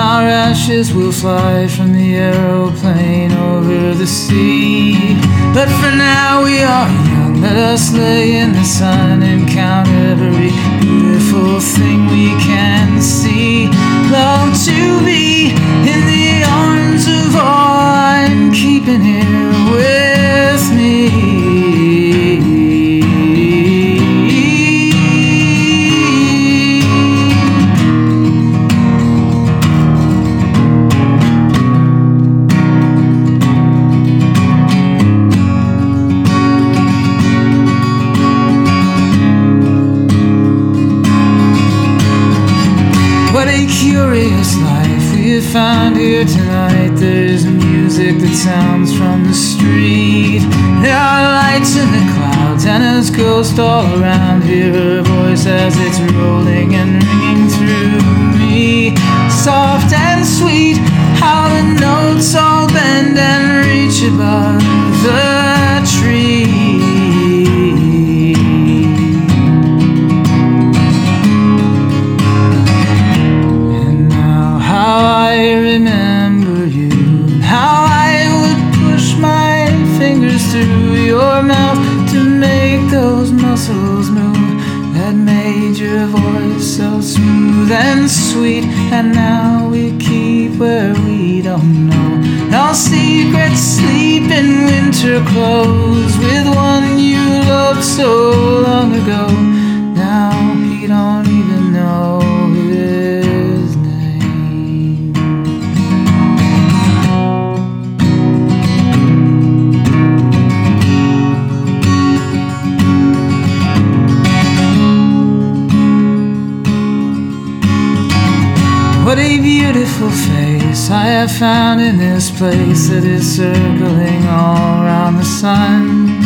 our ashes will fly from the aeroplane over the sea. But for now we are young, let us lay in the sun and count every beautiful thing we can see. Curious life we found here tonight. There's music that sounds from the street. There are lights in the clouds and there's ghosts all around. Hear her voice muscles move that made your voice so smooth and sweet. And now we keep where we don't know. Our secrets sleep in winter clothes with What a beautiful face I have found in this place that is circling all around the sun.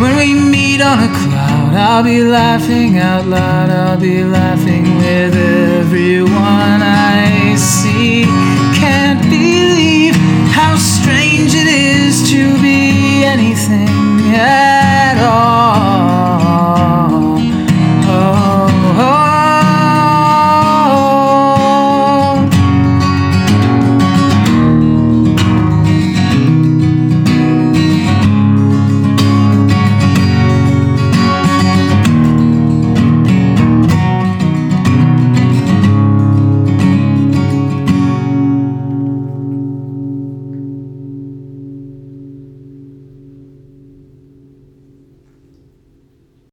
When we meet on a cloud, I'll be laughing out loud. I'll be laughing with everyone.